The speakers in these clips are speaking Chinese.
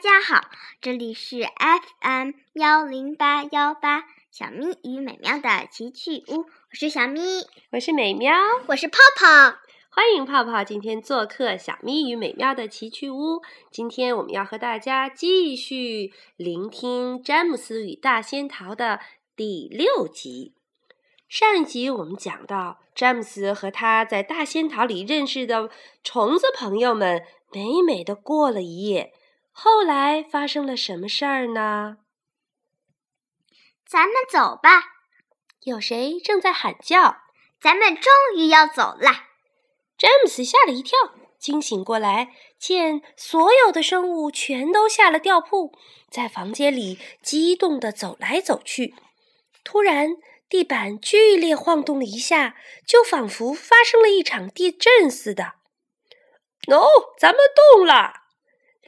家好，这里是 FM 幺零八幺八小咪与美妙的奇趣屋，我是小咪，我是美妙，我是泡泡，欢迎泡泡今天做客小咪与美妙的奇趣屋。今天我们要和大家继续聆听詹姆斯与大仙桃的第六集。上一集我们讲到，詹姆斯和他在大仙桃里认识的虫子朋友们美美的过了一夜。后来发生了什么事儿呢？咱们走吧。有谁正在喊叫？咱们终于要走了。詹姆斯吓了一跳，惊醒过来，见所有的生物全都下了吊铺，在房间里激动地走来走去。突然，地板剧烈晃动了一下，就仿佛发生了一场地震似的。哦，咱们动了！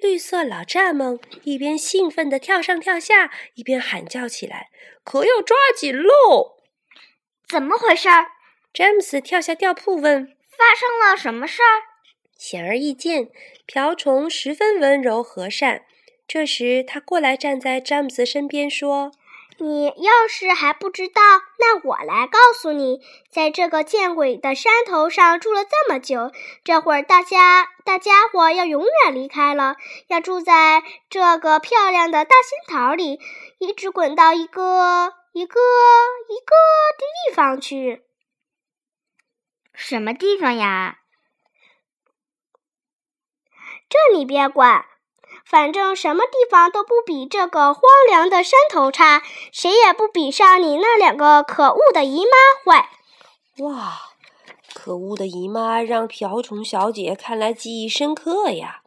绿色老蚱蜢一边兴奋地跳上跳下，一边喊叫起来：“可要抓紧喽！”怎么回事？詹姆斯跳下吊铺问：“发生了什么事儿？”显而易见，瓢虫十分温柔和善。这时，他过来站在詹姆斯身边说。你要是还不知道，那我来告诉你，在这个见鬼的山头上住了这么久，这会儿大家大家伙要永远离开了，要住在这个漂亮的大仙桃里，一直滚到一个一个一个地方去。什么地方呀？这你别管。反正什么地方都不比这个荒凉的山头差，谁也不比上你那两个可恶的姨妈坏。哇，可恶的姨妈让瓢虫小姐看来记忆深刻呀！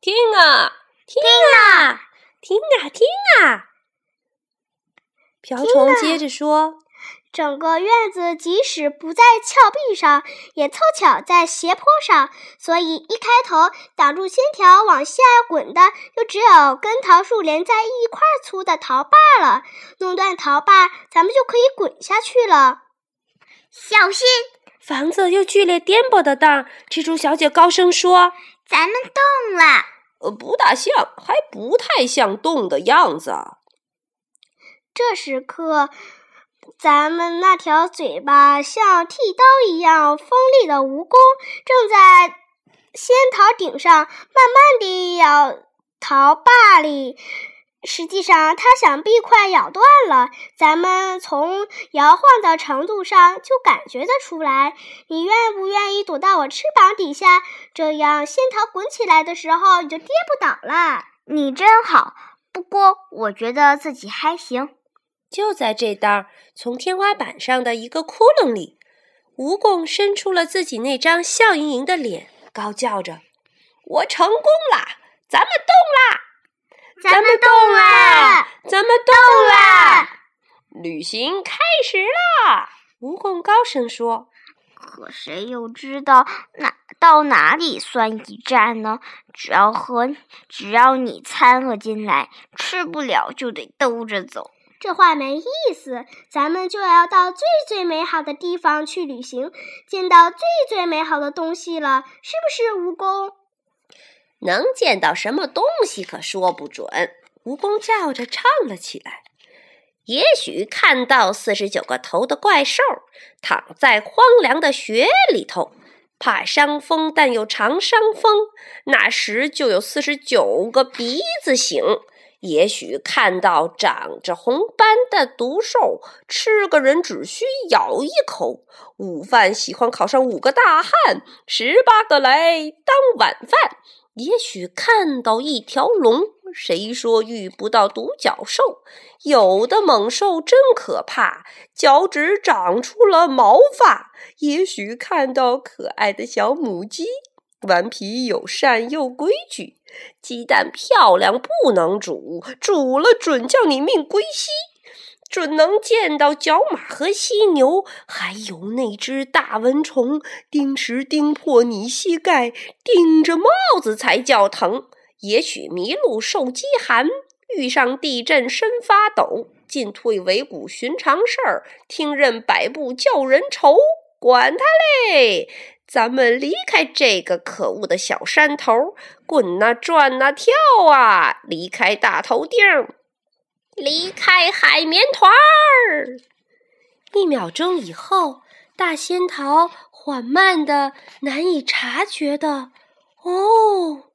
听啊，听啊，听啊，听啊！瓢虫接着说。整个院子即使不在峭壁上，也凑巧在斜坡上，所以一开头挡住线条往下滚的，就只有跟桃树连在一块粗的桃把了。弄断桃把，咱们就可以滚下去了。小心！房子又剧烈颠簸的当，蜘蛛小姐高声说：“咱们动了。”呃，不大像，还不太像动的样子。这时刻。咱们那条嘴巴像剃刀一样锋利的蜈蚣，正在仙桃顶上慢慢地咬桃把里。实际上，它想必快咬断了。咱们从摇晃的程度上就感觉得出来。你愿不愿意躲到我翅膀底下？这样仙桃滚起来的时候，你就跌不倒了。你真好，不过我觉得自己还行。就在这当，从天花板上的一个窟窿里，蜈蚣伸出了自己那张笑盈盈的脸，高叫着：“我成功啦！咱们动啦！咱们动啦！咱们动啦！旅行开始啦！”蜈蚣高声说。可谁又知道哪到哪里算一站呢？只要和只要你掺和进来，吃不了就得兜着走。这话没意思，咱们就要到最最美好的地方去旅行，见到最最美好的东西了，是不是，蜈蚣？能见到什么东西可说不准。蜈蚣叫着唱了起来：“也许看到四十九个头的怪兽，躺在荒凉的雪里头，怕伤风但又常伤风，那时就有四十九个鼻子醒。”也许看到长着红斑的毒兽，吃个人只需咬一口。午饭喜欢烤上五个大汉，十八个来当晚饭。也许看到一条龙，谁说遇不到独角兽？有的猛兽真可怕，脚趾长出了毛发。也许看到可爱的小母鸡。顽皮友善又规矩，鸡蛋漂亮不能煮，煮了准叫你命归西。准能见到角马和犀牛，还有那只大蚊虫，叮时叮破你膝盖，顶着帽子才叫疼。也许迷路受饥寒，遇上地震身发抖，进退维谷寻常事儿，听任摆布叫人愁。管他嘞！咱们离开这个可恶的小山头，滚呐，转呐，跳啊！离开大头钉，离开海绵团儿。一秒钟以后，大仙桃缓慢的、难以察觉的，哦，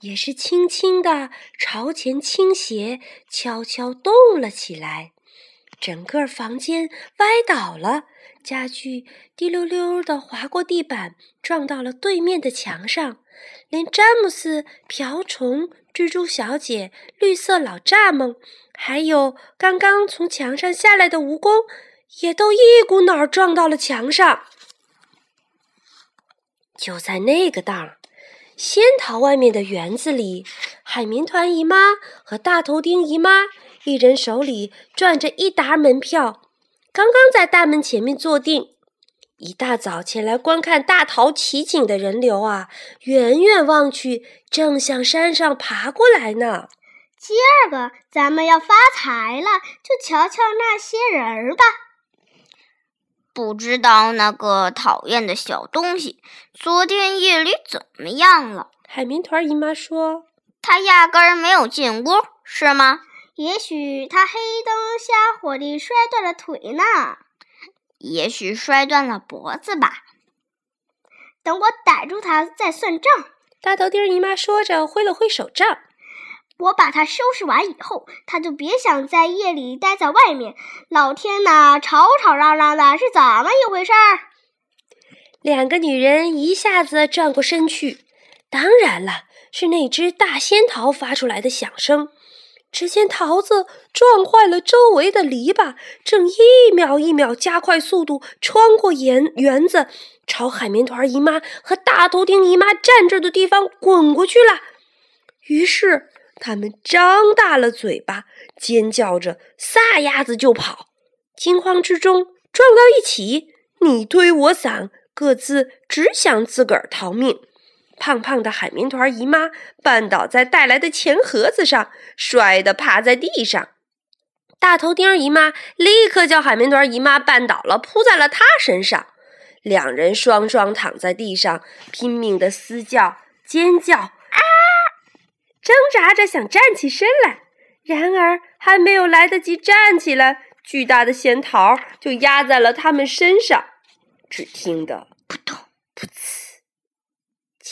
也是轻轻的朝前倾斜，悄悄动了起来。整个房间歪倒了，家具滴溜溜的滑过地板，撞到了对面的墙上。连詹姆斯、瓢虫、蜘蛛小姐、绿色老蚱蜢，还有刚刚从墙上下来的蜈蚣，也都一股脑儿撞到了墙上。就在那个当，仙桃外面的园子里，海绵团姨妈和大头钉姨妈。一人手里攥着一沓门票，刚刚在大门前面坐定。一大早前来观看大桃奇景的人流啊，远远望去，正向山上爬过来呢。今儿个咱们要发财了，就瞧瞧那些人儿吧。不知道那个讨厌的小东西昨天夜里怎么样了？海绵团姨妈说：“他压根儿没有进屋，是吗？”也许他黑灯瞎火地摔断了腿呢，也许摔断了脖子吧。等我逮住他再算账。大头钉姨妈说着，挥了挥手杖。我把他收拾完以后，他就别想在夜里待在外面。老天呐，吵吵嚷嚷的是怎么一回事儿？两个女人一下子转过身去，当然了，是那只大仙桃发出来的响声。只见桃子撞坏了周围的篱笆，正一秒一秒加快速度穿过园园子，朝海绵团姨妈和大头钉姨妈站着的地方滚过去了。于是他们张大了嘴巴，尖叫着撒丫子就跑，惊慌之中撞到一起，你推我搡，各自只想自个儿逃命。胖胖的海绵团姨妈绊倒在带来的钱盒子上，摔得趴在地上。大头钉姨妈立刻叫海绵团姨妈绊倒了，扑在了她身上。两人双双躺在地上，拼命的嘶叫、尖叫，啊！挣扎着想站起身来，然而还没有来得及站起来，巨大的仙桃就压在了他们身上。只听得扑通扑呲。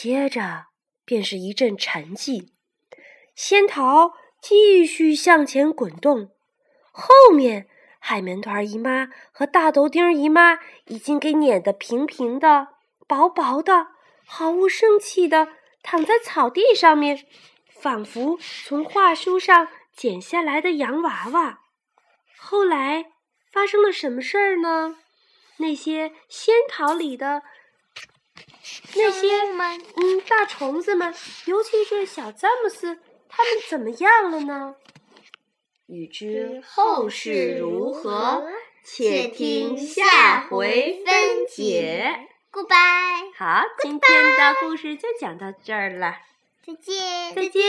接着便是一阵沉寂，仙桃继续向前滚动。后面海绵团姨妈和大头钉姨妈已经给碾得平平的、薄薄的、毫无生气的躺在草地上面，仿佛从画书上剪下来的洋娃娃。后来发生了什么事儿呢？那些仙桃里的。那些嗯，大虫子们，尤其是小詹姆斯，他们怎么样了呢？欲知后事如何，且听下回分解。Goodbye。好，今天的故事就讲到这儿了。再见。再见。